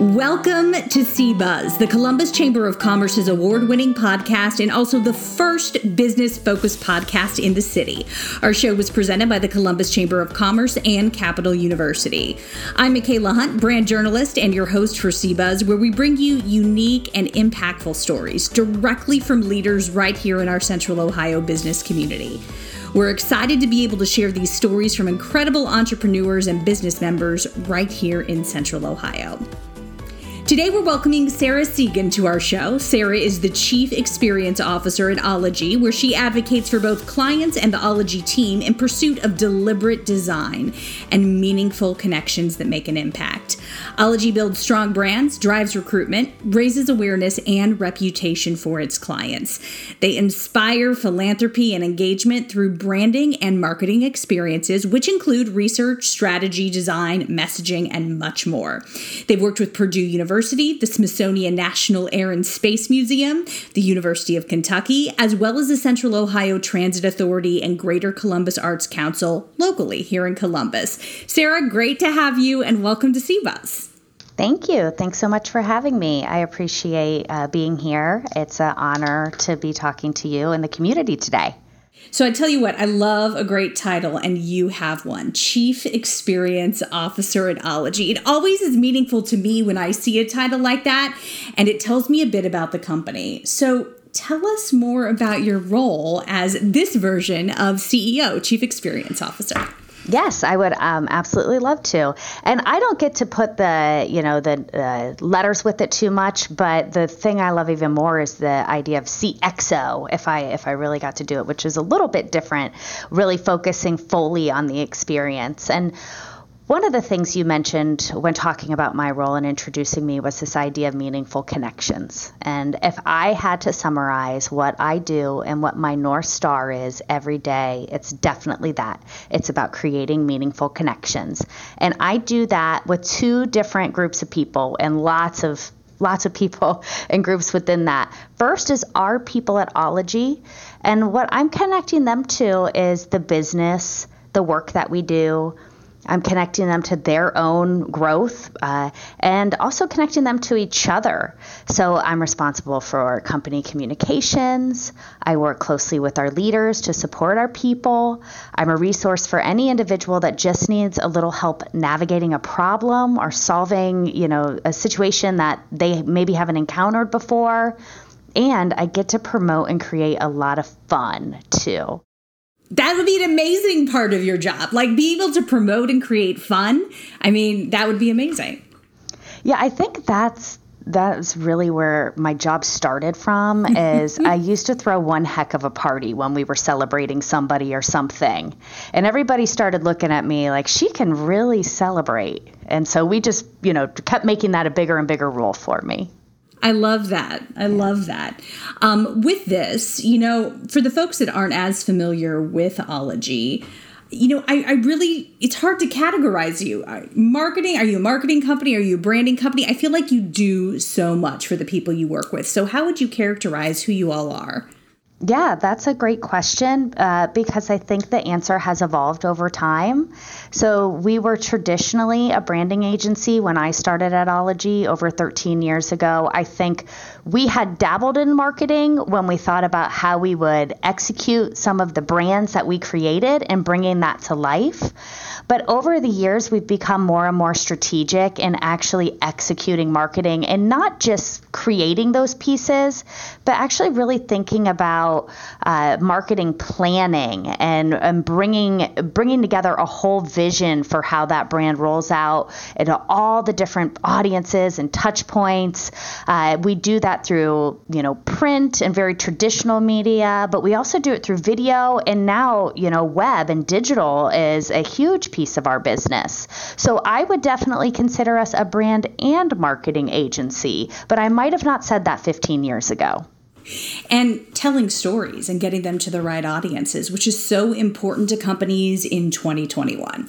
Welcome to CBuzz, the Columbus Chamber of Commerce's award winning podcast and also the first business focused podcast in the city. Our show was presented by the Columbus Chamber of Commerce and Capital University. I'm Michaela Hunt, brand journalist and your host for CBuzz, where we bring you unique and impactful stories directly from leaders right here in our Central Ohio business community. We're excited to be able to share these stories from incredible entrepreneurs and business members right here in Central Ohio. Today, we're welcoming Sarah Cygan to our show. Sarah is the Chief Experience Officer at Ologie, where she advocates for both clients and the Ologie team in pursuit of deliberate design and meaningful connections that make an impact. Ologie builds strong brands, drives recruitment, raises awareness and reputation for its clients. They inspire philanthropy and engagement through branding and marketing experiences, which include research, strategy, design, messaging, and much more. They've worked with Purdue University University, the Smithsonian National Air and Space Museum, the University of Kentucky, as well as the Central Ohio Transit Authority and Greater Columbus Arts Council locally here in Columbus. Sarah, great to have you and welcome to CBuzz. Thank you. Thanks so much for having me. I appreciate uh, being here. It's an honor to be talking to you and the community today. So I tell you what, I love a great title, and you have one Chief Experience Officer at Ologie. It always is meaningful to me when I see a title like that, and it tells me a bit about the company. So tell us more about your role as this version of CEO, Chief Experience Officer. Yes, I would um, absolutely love to. And I don't get to put the, you know, the uh, letters with it too much, but the thing I love even more is the idea of CXO. If I if I really got to do it, which is a little bit different, really focusing fully on the experience and one of the things you mentioned when talking about my role and introducing me was this idea of meaningful connections. And if I had to summarize what I do and what my North Star is every day, it's definitely that. It's about creating meaningful connections. And I do that with two different groups of people and lots of lots of people and groups within that. First is our people at Ologie. And what I'm connecting them to is the business, the work that we do, I'm connecting them to their own growth uh, and also connecting them to each other. So I'm responsible for company communications. I work closely with our leaders to support our people. I'm a resource for any individual that just needs a little help navigating a problem or solving, you know, a situation that they maybe haven't encountered before. And I get to promote and create a lot of fun too that would be an amazing part of your job. Like be able to promote and create fun. I mean, that would be amazing. Yeah, I think that's that's really where my job started from is I used to throw one heck of a party when we were celebrating somebody or something. And everybody started looking at me like she can really celebrate. And so we just, you know, kept making that a bigger and bigger role for me. I love that. I love that. Um, with this, you know, for the folks that aren't as familiar with Ologie, you know, I, I really, it's hard to categorize you. Marketing, are you a marketing company? Are you a branding company? I feel like you do so much for the people you work with. So, how would you characterize who you all are? Yeah, that's a great question uh, because I think the answer has evolved over time. So, we were traditionally a branding agency when I started at Ologie over 13 years ago. I think we had dabbled in marketing when we thought about how we would execute some of the brands that we created and bringing that to life. But over the years, we've become more and more strategic in actually executing marketing and not just creating those pieces, but actually really thinking about uh, marketing planning and, and bringing bringing together a whole vision for how that brand rolls out into all the different audiences and touch points. Uh, we do that through you know print and very traditional media, but we also do it through video and now you know web and digital is a huge piece piece of our business. So I would definitely consider us a brand and marketing agency, but I might have not said that 15 years ago. And telling stories and getting them to the right audiences, which is so important to companies in 2021.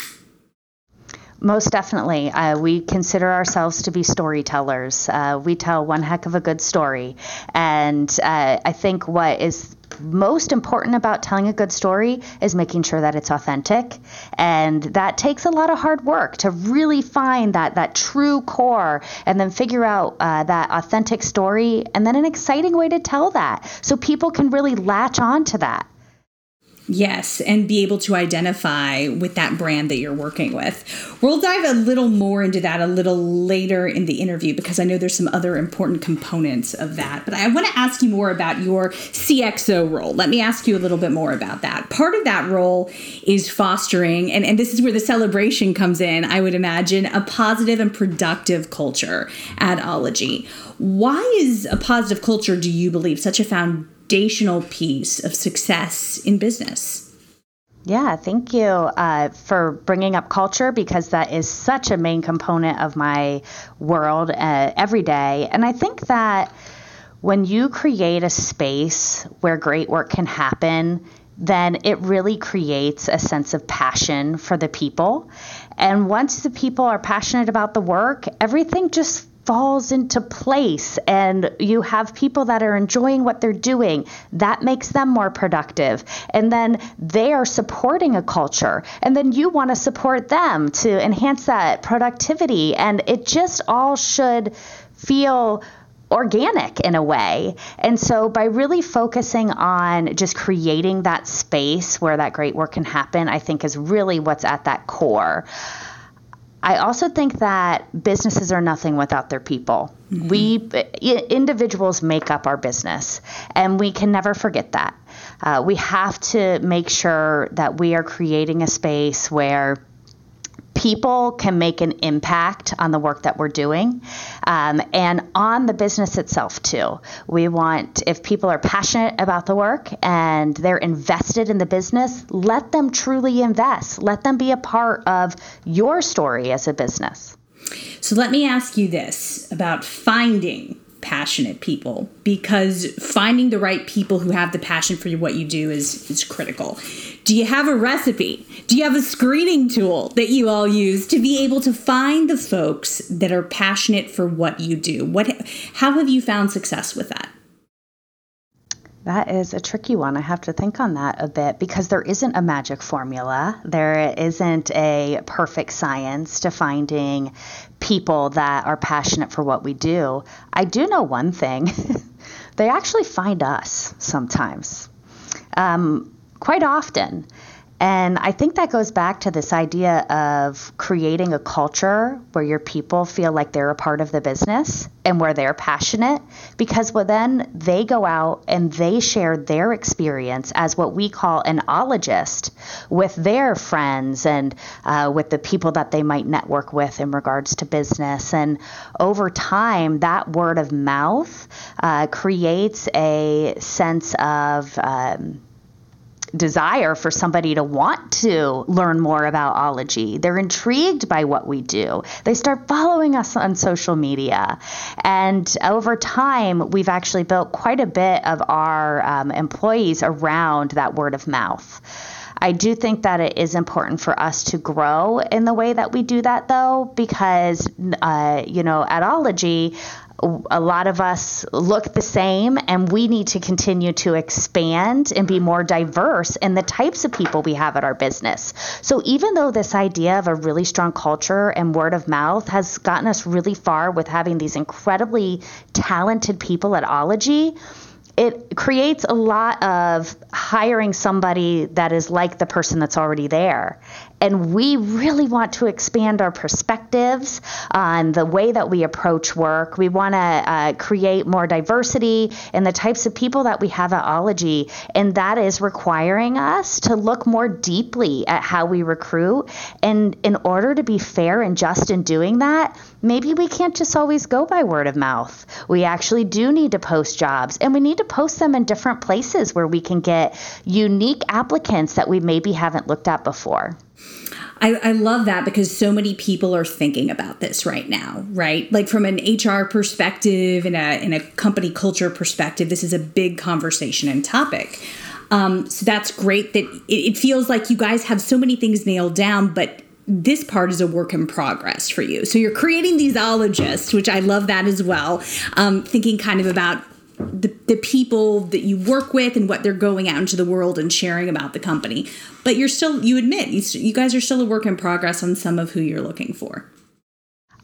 Most definitely. Uh, we consider ourselves to be storytellers. Uh, we tell one heck of a good story. And uh, I think what is most important about telling a good story is making sure that it's authentic. And that takes a lot of hard work to really find that, that true core and then figure out uh, that authentic story and then an exciting way to tell that so people can really latch on to that. Yes, and be able to identify with that brand that you're working with. We'll dive a little more into that a little later in the interview because I know there's some other important components of that. But I want to ask you more about your CXO role. Let me ask you a little bit more about that. Part of that role is fostering, and, and this is where the celebration comes in, I would imagine, a positive and productive culture at Ologie. Why is a positive culture, do you believe, such a foundation? Foundational piece of success in business. Yeah, thank you uh, for bringing up culture because that is such a main component of my world uh, every day. And I think that when you create a space where great work can happen, then it really creates a sense of passion for the people. And once the people are passionate about the work, everything just falls into place and you have people that are enjoying what they're doing that makes them more productive and then they are supporting a culture and then you want to support them to enhance that productivity and it just all should feel organic in a way. And so by really focusing on just creating that space where that great work can happen, I think is really what's at that core. I also think that businesses are nothing without their people. Mm-hmm. We individuals make up our business, and we can never forget that. Uh, we have to make sure that we are creating a space where people can make an impact on the work that we're doing um, and on the business itself too. We want if people are passionate about the work and they're invested in the business let them truly invest. Let them be a part of your story as a business. So let me ask you this about finding passionate people because finding the right people who have the passion for what you do is is critical. Do you have a recipe? Do you have a screening tool that you all use to be able to find the folks that are passionate for what you do? What how have you found success with that? That is a tricky one. I have to think on that a bit because there isn't a magic formula. There isn't a perfect science to finding people that are passionate for what we do. I do know one thing they actually find us sometimes, um, quite often. And I think that goes back to this idea of creating a culture where your people feel like they're a part of the business and where they're passionate because well, then they go out and they share their experience as what we call an ologist with their friends and uh, with the people that they might network with in regards to business. And over time, that word of mouth uh, creates a sense of um, desire for somebody to want to learn more about Ologie. They're intrigued by what we do. They start following us on social media. And over time, we've actually built quite a bit of our um, employees around that word of mouth. I do think that it is important for us to grow in the way that we do that, though, because, uh, you know, at Ologie, a lot of us look the same, and we need to continue to expand and be more diverse in the types of people we have at our business. So, even though this idea of a really strong culture and word of mouth has gotten us really far with having these incredibly talented people at Ologie, it creates a lot of hiring somebody that is like the person that's already there. And we really want to expand our perspectives on the way that we approach work. We want to uh, create more diversity in the types of people that we have at Ologie. And that is requiring us to look more deeply at how we recruit. And in order to be fair and just in doing that, maybe we can't just always go by word of mouth. We actually do need to post jobs and we need to post them in different places where we can get unique applicants that we maybe haven't looked at before. I, I, love that because so many people are thinking about this right now, right? Like from an HR perspective and a, in a company culture perspective, this is a big conversation and topic. Um, so that's great that it, it feels like you guys have so many things nailed down, but this part is a work in progress for you. So you're creating these ologists, which I love that as well. Um, thinking kind of about the, the people that you work with and what they're going out into the world and sharing about the company. But you're still, you admit, you, you guys are still a work in progress on some of who you're looking for.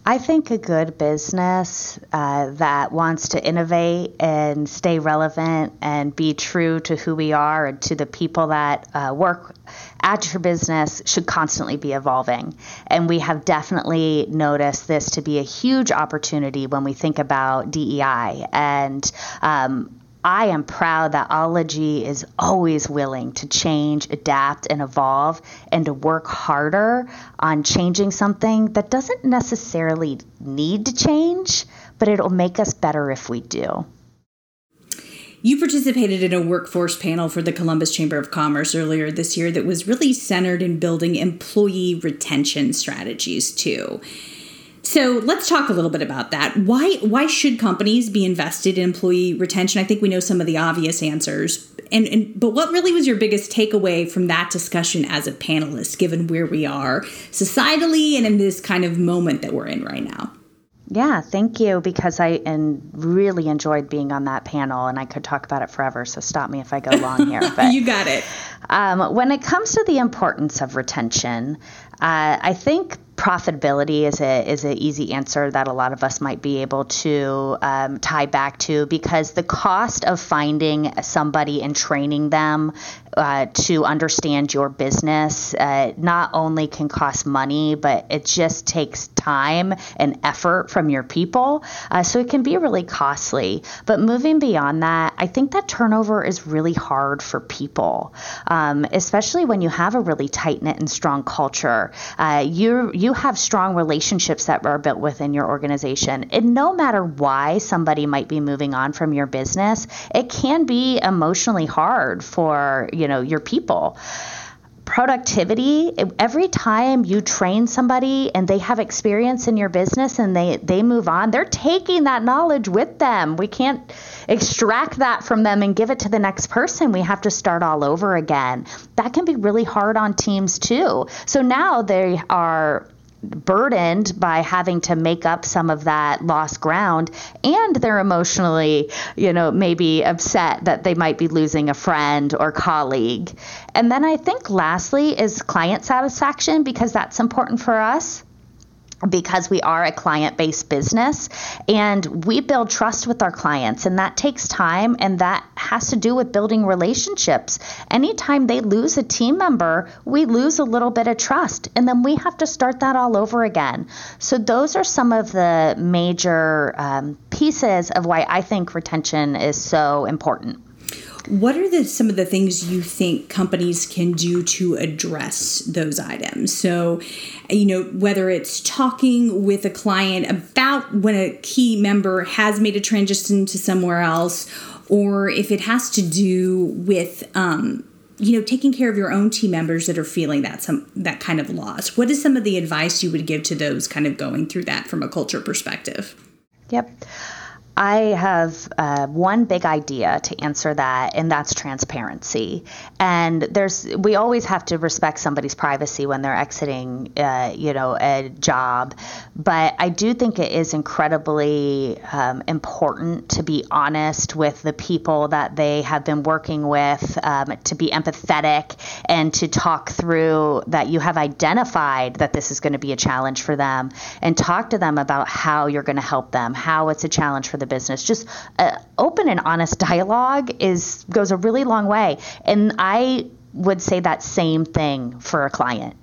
I think a good business uh, that wants to innovate and stay relevant and be true to who we are and to the people that uh, work at your business should constantly be evolving. And we have definitely noticed this to be a huge opportunity when we think about DEI. And um, I am proud that Ologie is always willing to change, adapt, and evolve, and to work harder on changing something that doesn't necessarily need to change, but it'll make us better if we do. You participated in a workforce panel for the Columbus Chamber of Commerce earlier this year that was really centered in building employee retention strategies, too. So let's talk a little bit about that. Why why should companies be invested in employee retention? I think we know some of the obvious answers. And, and but what really was your biggest takeaway from that discussion as a panelist, given where we are societally and in this kind of moment that we're in right now? Yeah, thank you because I and really enjoyed being on that panel and I could talk about it forever. So stop me if I go long here. But you got it. Um, when it comes to the importance of retention, uh, I think profitability is a is an easy answer that a lot of us might be able to um, tie back to because the cost of finding somebody and training them uh, to understand your business uh, not only can cost money but it just takes time and effort from your people. Uh, so it can be really costly. But moving beyond that i think that turnover is really hard for people um, especially when you have a really tight knit and strong culture uh, you you have strong relationships that are built within your organization. And no matter why somebody might be moving on from your business, it can be emotionally hard for, you know, your people productivity every time you train somebody and they have experience in your business and they they move on they're taking that knowledge with them we can't extract that from them and give it to the next person. We have to start all over again. That can be really hard on teams too. So now they are burdened by having to make up some of that lost ground and they're emotionally you know maybe upset that they might be losing a friend or colleague. And then i think lastly is client satisfaction because that's important for us because we are a client based business and we build trust with our clients and that takes time and that has to do with building relationships. Anytime they lose a team member we lose a little bit of trust and then we have to start that all over again. So those are some of the major um, pieces of why i think retention is so important what are the some of the things you think companies can do to address those items? So, you know, whether it's talking with a client about when a key member has made a transition to somewhere else, or if it has to do with um, you know taking care of your own team members that are feeling that some that kind of loss. What is some of the advice you would give to those kind of going through that from a culture perspective? Yep I have uh, one big idea to answer that, and that's transparency. And there's we always have to respect somebody's privacy when they're exiting, uh, you know, a job. But I do think it is incredibly um, important to be honest with the people that they have been working with, um, to be empathetic, and to talk through that you have identified that this is going to be a challenge for them, and talk to them about how you're going to help them, how it's a challenge for the business. Just uh, open and honest dialogue is goes a really long way. And I would say that same thing for a client.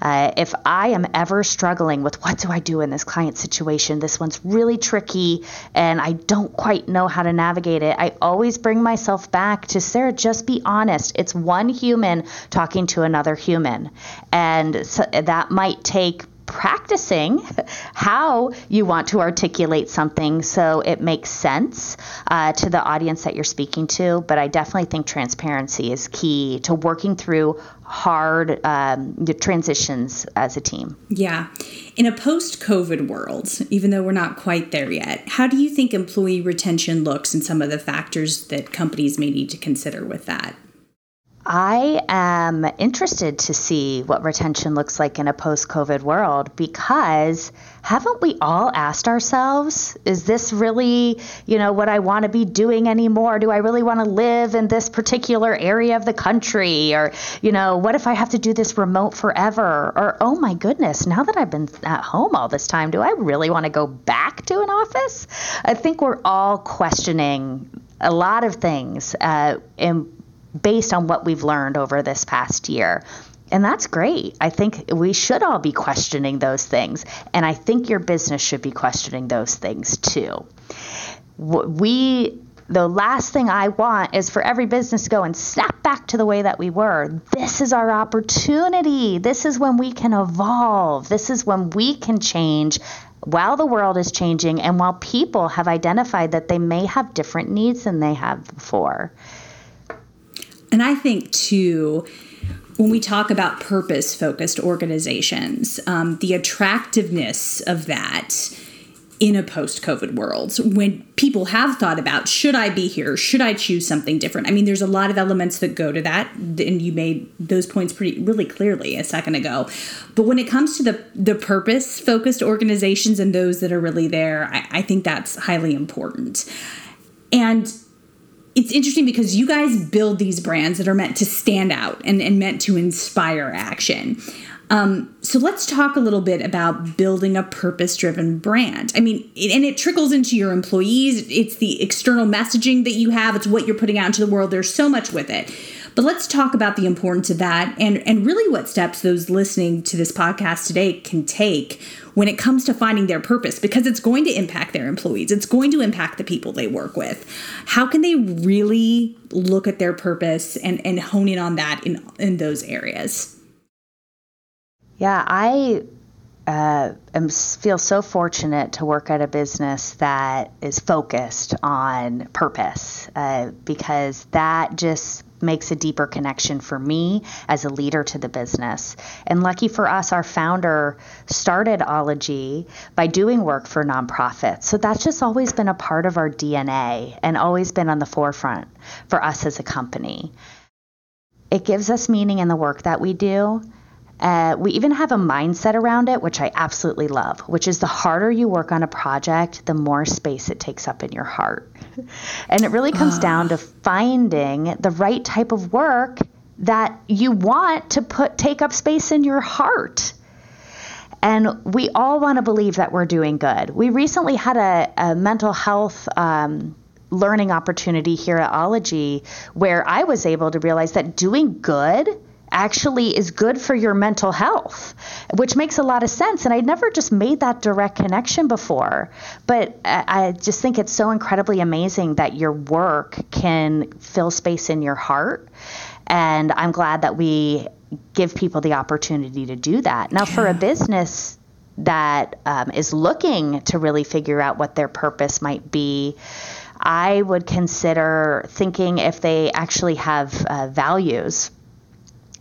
Uh, if I am ever struggling with what do I do in this client situation, this one's really tricky and I don't quite know how to navigate it, I always bring myself back to Sarah, just be honest. It's one human talking to another human. And so that might take practicing how you want to articulate something so it makes sense uh, to the audience that you're speaking to. But I definitely think transparency is key to working through hard um, transitions as a team. Yeah. In a post COVID world, even though we're not quite there yet, how do you think employee retention looks and some of the factors that companies may need to consider with that? I am interested to see what retention looks like in a post COVID world because haven't we all asked ourselves, is this really, you know, what I want to be doing anymore? Do I really want to live in this particular area of the country? Or, you know, what if I have to do this remote forever? Or, oh my goodness, now that I've been at home all this time, do I really want to go back to an office? I think we're all questioning a lot of things. Uh, and based on what we've learned over this past year. And that's great. I think we should all be questioning those things. And I think your business should be questioning those things too. We, the last thing I want is for every business to go and snap back to the way that we were. This is our opportunity. This is when we can evolve. This is when we can change while the world is changing and while people have identified that they may have different needs than they have before. And I think, too, when we talk about purpose focused organizations, um, the attractiveness of that in a post COVID world, when people have thought about, should I be here? Should I choose something different? I mean, there's a lot of elements that go to that, and you made those points pretty really clearly a second ago. But when it comes to the the purpose focused organizations and those that are really there, I, I think that's highly important. And it's interesting because you guys build these brands that are meant to stand out and, and meant to inspire action. Um, so let's talk a little bit about building a purpose driven brand. I mean, it, and it trickles into your employees, it's the external messaging that you have, it's what you're putting out into the world. There's so much with it. But let's talk about the importance of that and, and really what steps those listening to this podcast today can take when it comes to finding their purpose because it's going to impact their employees, it's going to impact the people they work with. How can they really look at their purpose and, and hone in on that in, in those areas? Yeah, I uh, am, feel so fortunate to work at a business that is focused on purpose uh, because that just makes a deeper connection for me as a leader to the business. And lucky for us, our founder started Ologie by doing work for nonprofits. So that's just always been a part of our DNA and always been on the forefront for us as a company. It gives us meaning in the work that we do. Uh, we even have a mindset around it, which I absolutely love, which is the harder you work on a project, the more space it takes up in your heart. and it really comes uh. down to finding the right type of work that you want to put take up space in your heart. And we all want to believe that we're doing good. We recently had a, a mental health um, learning opportunity here at Ologie where I was able to realize that doing good actually is good for your mental health, which makes a lot of sense. And I'd never just made that direct connection before. But I just think it's so incredibly amazing that your work can fill space in your heart. And I'm glad that we give people the opportunity to do that. Now, for a business that um, is looking to really figure out what their purpose might be, I would consider thinking if they actually have uh, values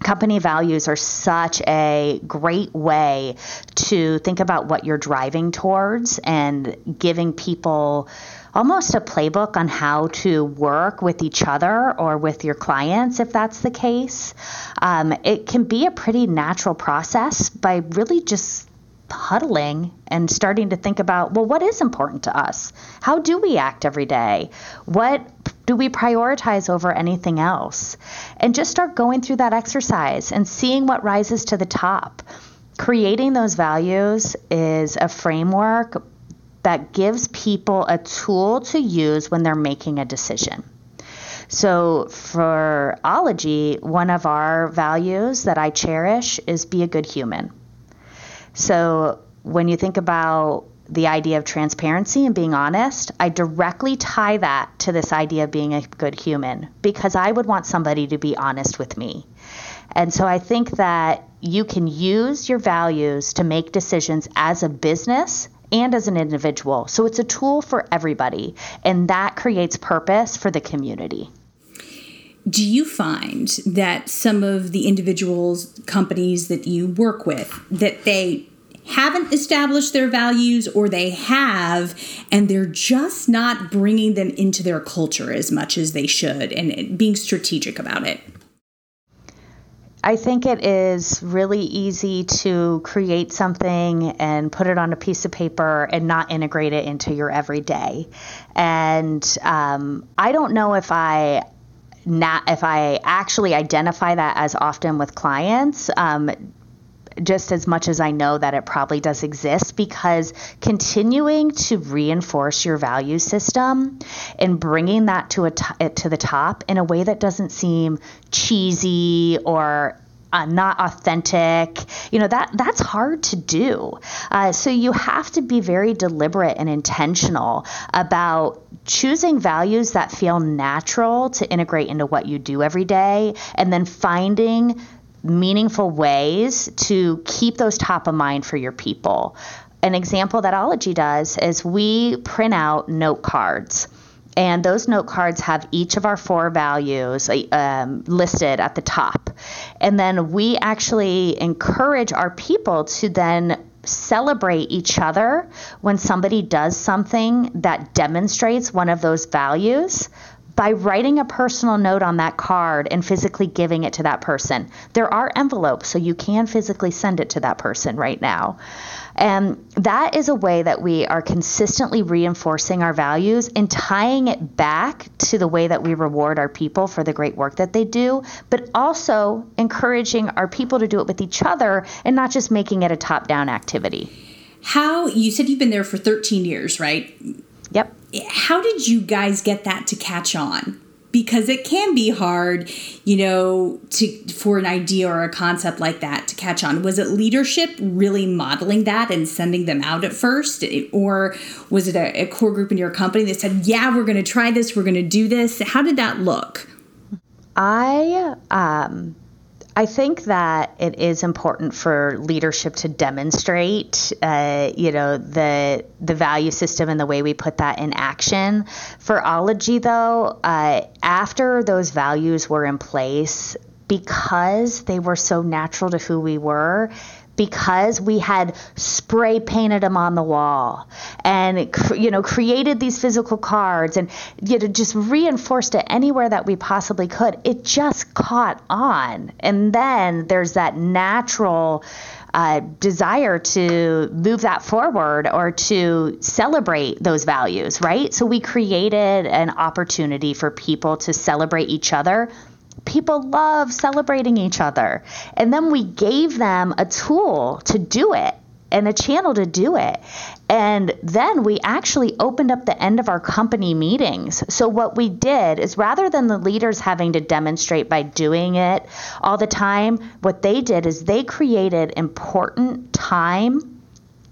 company values are such a great way to think about what you're driving towards and giving people almost a playbook on how to work with each other or with your clients if that's the case. Um, it can be a pretty natural process by really just huddling and starting to think about well what is important to us how do we act every day what do we prioritize over anything else? And just start going through that exercise and seeing what rises to the top. Creating those values is a framework that gives people a tool to use when they're making a decision. So for Ologie, one of our values that I cherish is be a good human. So when you think about the idea of transparency and being honest, I directly tie that to this idea of being a good human because I would want somebody to be honest with me. And so I think that you can use your values to make decisions as a business and as an individual. So it's a tool for everybody, and that creates purpose for the community do you find that some of the individuals companies that you work with that they haven't established their values or they have and they're just not bringing them into their culture as much as they should and being strategic about it I think it is really easy to create something and put it on a piece of paper and not integrate it into your everyday. And um, I don't know if I not if I actually identify that as often with clients. Um, just as much as I know that it probably does exist because continuing to reinforce your value system and bringing that to a t- to the top in a way that doesn't seem cheesy or uh, not authentic you know that that's hard to do. Uh, so you have to be very deliberate and intentional about choosing values that feel natural to integrate into what you do every day and then finding meaningful ways to keep those top of mind for your people. An example that Ologie does is we print out note cards. And those note cards have each of our four values um, listed at the top. And then we actually encourage our people to then celebrate each other when somebody does something that demonstrates one of those values by writing a personal note on that card and physically giving it to that person. There are envelopes, so you can physically send it to that person right now. And that is a way that we are consistently reinforcing our values and tying it back to the way that we reward our people for the great work that they do, but also encouraging our people to do it with each other and not just making it a top down activity. How you said you've been there for 13 years, right? Yep. How did you guys get that to catch on? Because it can be hard, you know, to for an idea or a concept like that to catch on. Was it leadership really modeling that and sending them out at first, or was it a, a core group in your company that said, "Yeah, we're going to try this, we're going to do this"? How did that look? I um, I think that it is important for leadership to demonstrate, uh, you know, the the value system and the way we put that in action. For Ologie, though, uh, after those values were in place, because they were so natural to who we were, because we had spray painted them on the wall and you know created these physical cards and you know just reinforced it anywhere that we possibly could it just caught on and then there's that natural uh, desire to move that forward or to celebrate those values, right? So we created an opportunity for people to celebrate each other people love celebrating each other. And then we gave them a tool to do it and a channel to do it. And then we actually opened up the end of our company meetings. So, what we did is rather than the leaders having to demonstrate by doing it all the time, what they did is they created important time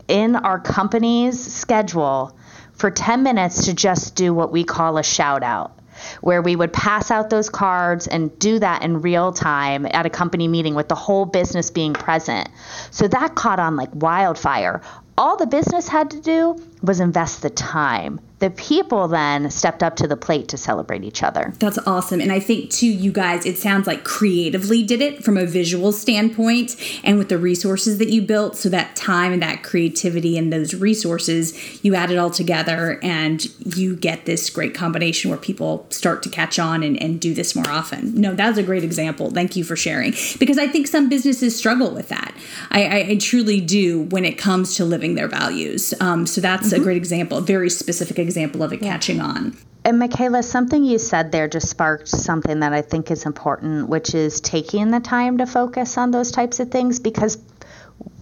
in our company's schedule for 10 minutes to just do what we call a shout out where we would pass out those cards and do that in real time at a company meeting with the whole business being present. So that caught on like wildfire. All the business had to do was invest the time the people then stepped up to the plate to celebrate each other. That's awesome. And I think, too, you guys, it sounds like creatively did it from a visual standpoint and with the resources that you built. So that time and that creativity and those resources, you add it all together and you get this great combination where people start to catch on and, and do this more often. No, that was a great example. Thank you for sharing. Because I think some businesses struggle with that. I, I, I truly do when it comes to living their values. Um, so that's mm-hmm. a great example, a very specific example of it yeah. catching on. And Michaela, something you said there just sparked something that I think is important, which is taking the time to focus on those types of things because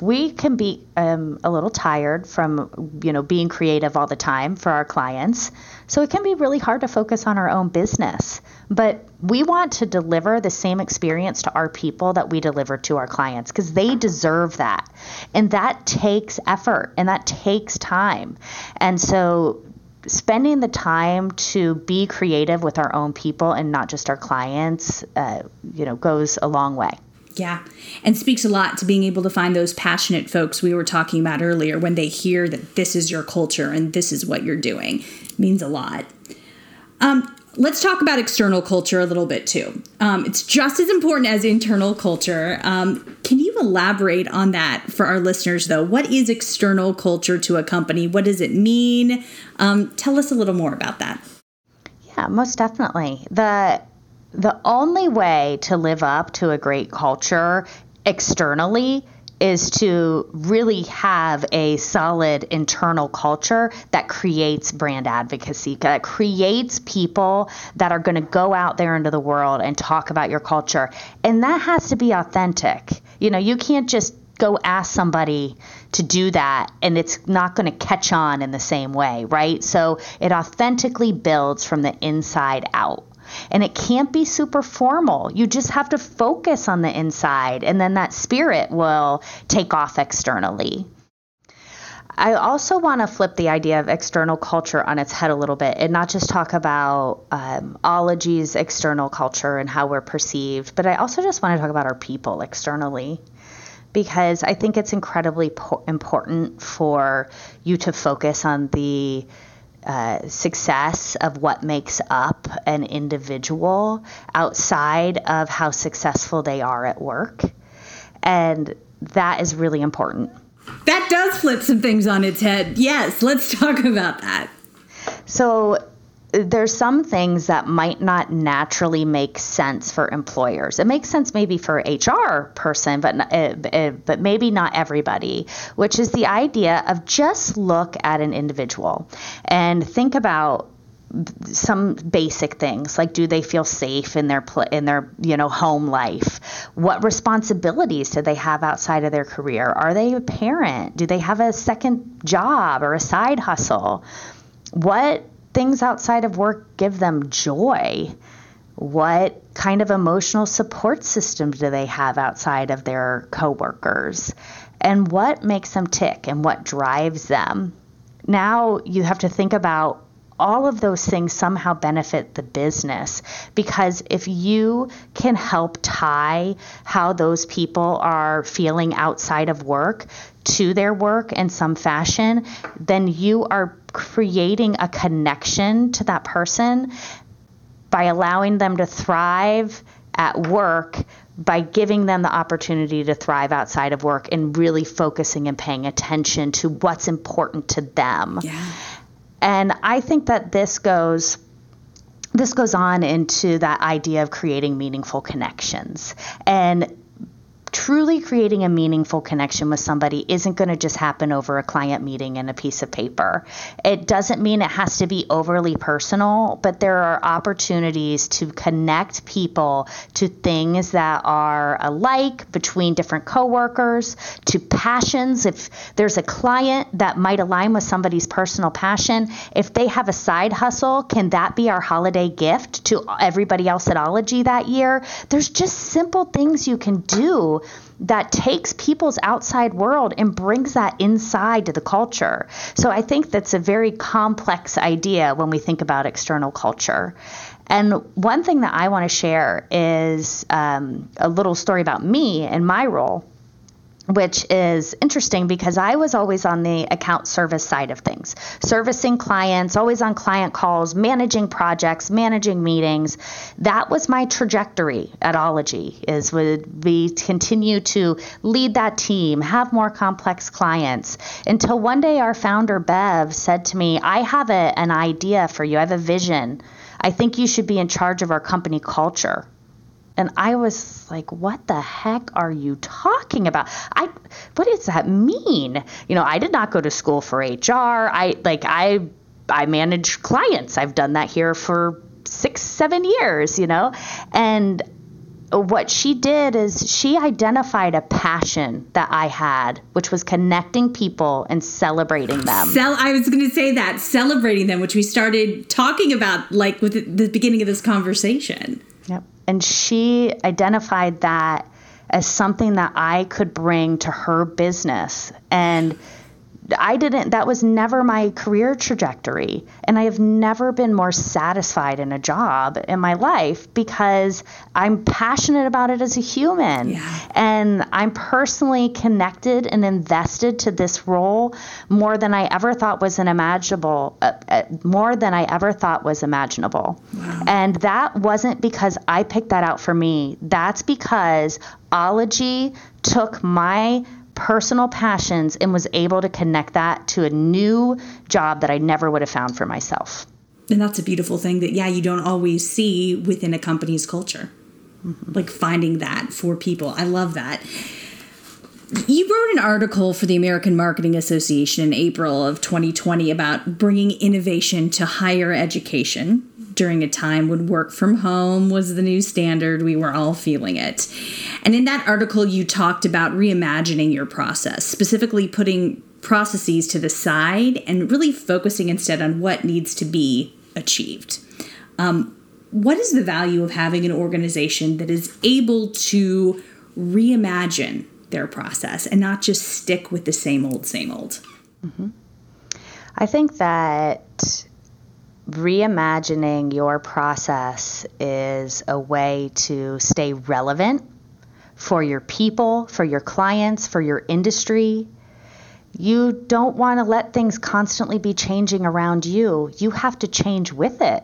we can be um, a little tired from you know being creative all the time for our clients so it can be really hard to focus on our own business but we want to deliver the same experience to our people that we deliver to our clients because they deserve that and that takes effort and that takes time and so spending the time to be creative with our own people and not just our clients, uh, you know, goes a long way. Yeah, and speaks a lot to being able to find those passionate folks we were talking about earlier when they hear that this is your culture and this is what you're doing. It means a lot. Um, let's talk about external culture a little bit too. Um, it's just as important as internal culture. Um, can you elaborate on that for our listeners, though? What is external culture to a company? What does it mean? Um, tell us a little more about that. Yeah, most definitely. The the only way to live up to a great culture externally is to really have a solid internal culture that creates brand advocacy, that creates people that are going to go out there into the world and talk about your culture. And that has to be authentic. You know, you can't just go ask somebody to do that and it's not going to catch on in the same way, right? So it authentically builds from the inside out. And it can't be super formal. You just have to focus on the inside, and then that spirit will take off externally. I also want to flip the idea of external culture on its head a little bit and not just talk about um, Ologie's external culture and how we're perceived, but I also just want to talk about our people externally because I think it's incredibly po- important for you to focus on the uh, success of what makes up an individual outside of how successful they are at work. And that is really important. That does flip some things on its head. Yes, let's talk about that. So, there's some things that might not naturally make sense for employers. It makes sense maybe for HR person, but uh, but maybe not everybody. Which is the idea of just look at an individual and think about some basic things like do they feel safe in their pl- in their you know home life what responsibilities do they have outside of their career are they a parent do they have a second job or a side hustle what things outside of work give them joy? What kind of emotional support system do they have outside of their coworkers? And what makes them tick and what drives them? Now you have to think about all of those things somehow benefit the business because if you can help tie how those people are feeling outside of work to their work in some fashion, then you are creating a connection to that person by allowing them to thrive at work by giving them the opportunity to thrive outside of work and really focusing and paying attention to what's important to them. Yeah. And I think that this goes this goes on into that idea of creating meaningful connections. And truly creating a meaningful connection with somebody isn't going to just happen over a client meeting and a piece of paper. It doesn't mean it has to be overly personal, but there are opportunities to connect people to things that are alike between different coworkers, to passions. If there's a client that might align with somebody's personal passion, if they have a side hustle, can that be our holiday gift to everybody else at Ologie that year? There's just simple things you can do that takes people's outside world and brings that inside to the culture. So I think that's a very complex idea when we think about external culture. And one thing that I want to share is um, a little story about me and my role which is interesting because I was always on the account service side of things, servicing clients, always on client calls, managing projects, managing meetings. That was my trajectory at Ologie is would we continue to lead that team, have more complex clients until one day our founder Bev said to me, "I have a, an idea for you. I have a vision. I think you should be in charge of our company culture." And I was like, what the heck are you talking about? I what does that mean? You know, I did not go to school for HR. I like I I manage clients. I've done that here for six, seven years, you know? And what she did is she identified a passion that I had, which was connecting people and celebrating them. Cel- I was going to say that celebrating them, which we started talking about like with the beginning of this conversation. Yep. And she identified that as something that I could bring to her business. And I didn't, that was never my career trajectory. And I have never been more satisfied in a job in my life because I'm passionate about it as a human. Yeah. And I'm personally connected and invested to this role more than I ever thought was unimaginable, uh, uh, more than I ever thought was imaginable. Wow. And that wasn't because I picked that out for me. That's because Ologie took my personal passions and was able to connect that to a new job that I never would have found for myself. And that's a beautiful thing that, yeah, you don't always see within a company's culture. Mm-hmm. Like finding that for people. I love that. You wrote an article for the American Marketing Association in April of 2020 about bringing innovation to higher education during a time when work from home was the new standard. We were all feeling it. And in that article, you talked about reimagining your process, specifically putting processes to the side and really focusing instead on what needs to be achieved. Um, what is the value of having an organization that is able to reimagine their process and not just stick with the same old, same old? Mm-hmm. I think that reimagining your process is a way to stay relevant for your people, for your clients, for your industry. You don't want to let things constantly be changing around you. You have to change with it.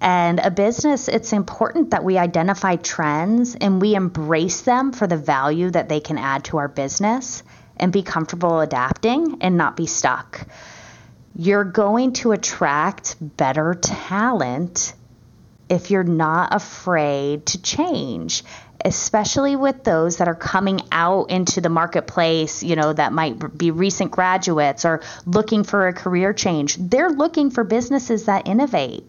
And a business, it's important that we identify trends and we embrace them for the value that they can add to our business and be comfortable adapting and not be stuck. You're going to attract better talent if you're not afraid to change especially with those that are coming out into the marketplace, you know, that might be recent graduates or looking for a career change. They're looking for businesses that innovate.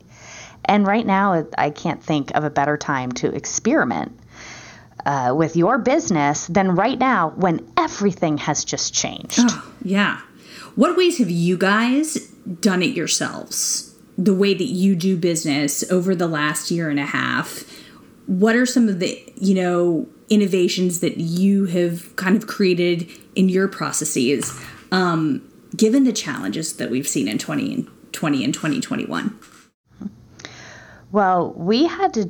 And right now, I can't think of a better time to experiment uh, with your business than right now when everything has just changed. Oh, yeah. What ways have you guys done it yourselves? The way that you do business over the last year and a half? What are some of the, you know, innovations that you have kind of created in your processes, um, given the challenges that we've seen in 2020 and 2021? Well, we had to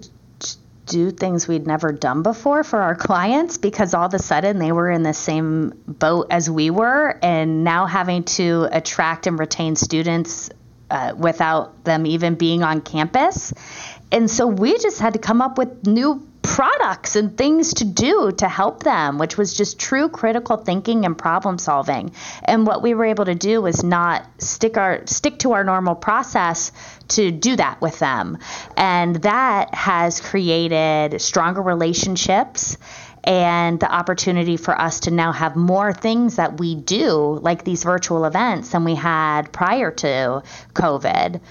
do things we'd never done before for our clients because all of a sudden they were in the same boat as we were, and now having to attract and retain students uh, without them even being on campus. And so we just had to come up with new products and things to do to help them, which was just true critical thinking and problem solving. And what we were able to do was not stick our stick to our normal process to do that with them. And that has created stronger relationships and the opportunity for us to now have more things that we do, like these virtual events, than we had prior to COVID.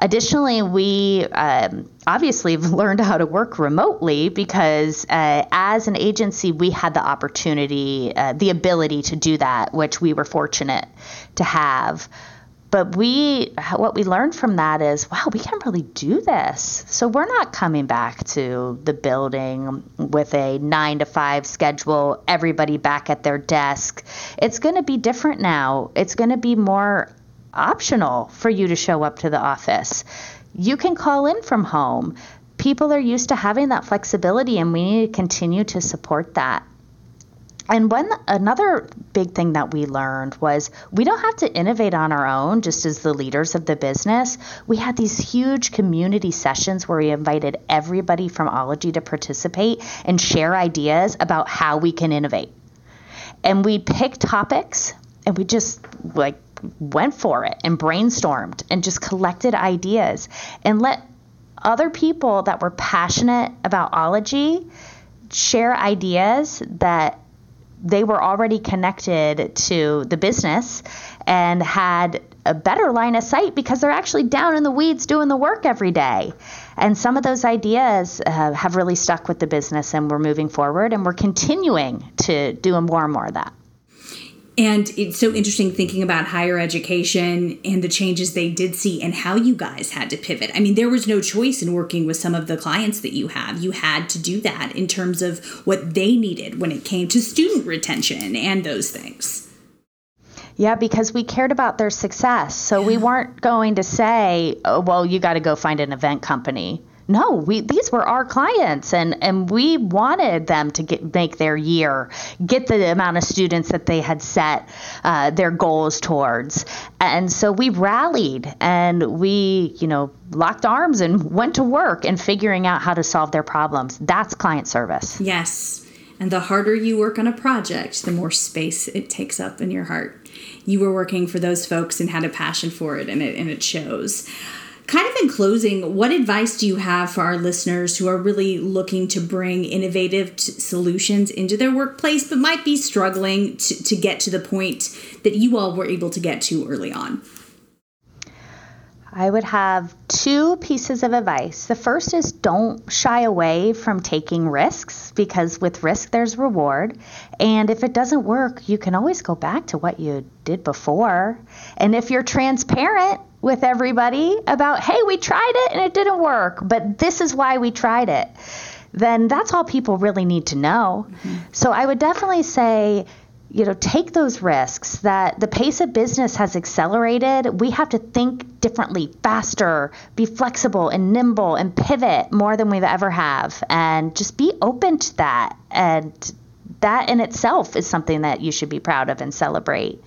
Additionally, we um, obviously have learned how to work remotely because uh, as an agency, we had the opportunity, uh, the ability to do that, which we were fortunate to have. But we, what we learned from that is, wow, we can really do this. So we're not coming back to the building with a nine to five schedule, everybody back at their desk. It's going to be different now. It's going to be more optional for you to show up to the office. You can call in from home. People are used to having that flexibility, and we need to continue to support that. And one another big thing that we learned was we don't have to innovate on our own just as the leaders of the business. We had these huge community sessions where we invited everybody from Ologie to participate and share ideas about how we can innovate. And we picked topics and we just like went for it and brainstormed and just collected ideas and let other people that were passionate about Ologie share ideas that they were already connected to the business and had a better line of sight because they're actually down in the weeds doing the work every day. And some of those ideas uh, have really stuck with the business, and we're moving forward and we're continuing to do more and more of that. And it's so interesting thinking about higher education and the changes they did see and how you guys had to pivot. I mean, there was no choice in working with some of the clients that you have. You had to do that in terms of what they needed when it came to student retention and those things. Yeah, because we cared about their success. So yeah. we weren't going to say, oh, well, you got to go find an event company no, we these were our clients and and we wanted them to get make their year, get the amount of students that they had set uh, their goals towards. And so we rallied and we, you know, locked arms and went to work and figuring out how to solve their problems. That's client service. Yes. And the harder you work on a project, the more space it takes up in your heart. You were working for those folks and had a passion for it and it and it shows kind of in closing, what advice do you have for our listeners who are really looking to bring innovative t- solutions into their workplace but might be struggling to, to get to the point that you all were able to get to early on? I would have two pieces of advice. The first is don't shy away from taking risks because with risk there's reward. And if it doesn't work, you can always go back to what you did before. And if you're transparent with everybody about, hey, we tried it and it didn't work, but this is why we tried it, then that's all people really need to know. Mm-hmm. So I would definitely say, you know, take those risks that the pace of business has accelerated. We have to think differently, faster, be flexible and nimble and pivot more than we've ever have and just be open to that. And that in itself is something that you should be proud of and celebrate.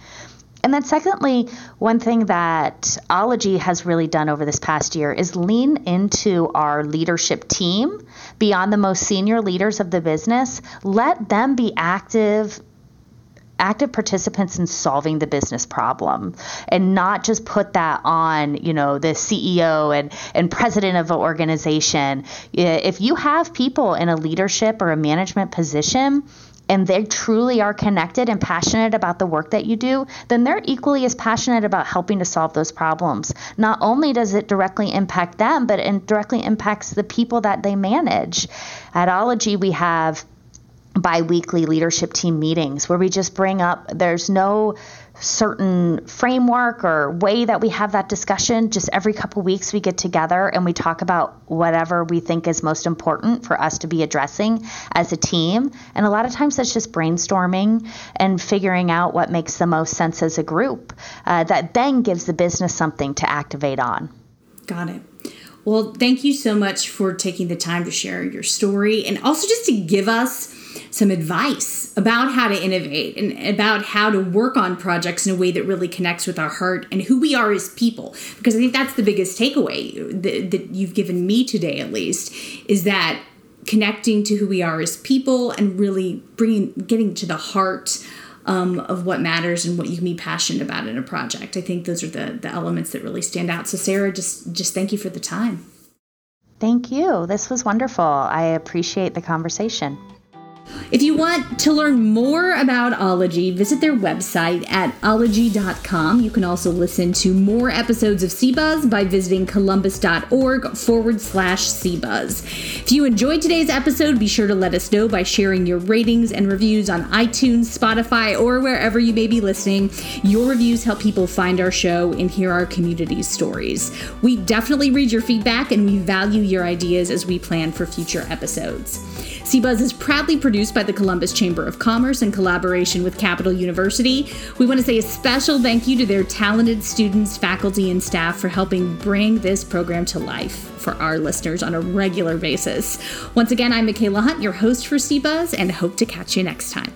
And then, secondly, one thing that Ologie has really done over this past year is lean into our leadership team beyond the most senior leaders of the business. Let them be active active participants in solving the business problem and not just put that on you know the ceo and and president of an organization if you have people in a leadership or a management position and they truly are connected and passionate about the work that you do, then they're equally as passionate about helping to solve those problems. Not only does it directly impact them, but it directly impacts the people that they manage. At Ologie, we have bi-weekly leadership team meetings where we just bring up there's no certain framework or way that we have that discussion just every couple weeks we get together and we talk about whatever we think is most important for us to be addressing as a team. And a lot of times that's just brainstorming and figuring out what makes the most sense as a group uh, that then gives the business something to activate on. Got it. Well thank you so much for taking the time to share your story and also just to give us some advice about how to innovate and about how to work on projects in a way that really connects with our heart and who we are as people. Because I think that's the biggest takeaway that, that you've given me today, at least, is that connecting to who we are as people and really bringing getting to the heart um, of what matters and what you can be passionate about in a project. I think those are the the elements that really stand out. So Sarah, just just thank you for the time. Thank you. This was wonderful. I appreciate the conversation. If you want to learn more about Ologie, visit their website at ologie.com. You can also listen to more episodes of CBuzz by visiting columbus.org forward slash CBuzz. If you enjoyed today's episode, be sure to let us know by sharing your ratings and reviews on iTunes, Spotify, or wherever you may be listening. Your reviews help people find our show and hear our community's stories. We definitely read your feedback and we value your ideas as we plan for future episodes. CBuzz is proudly produced by the Columbus Chamber of Commerce in collaboration with Capital University. We want to say a special thank you to their talented students, faculty, and staff for helping bring this program to life for our listeners on a regular basis. Once again, I'm Michaela Hunt, your host for CBuzz, and hope to catch you next time.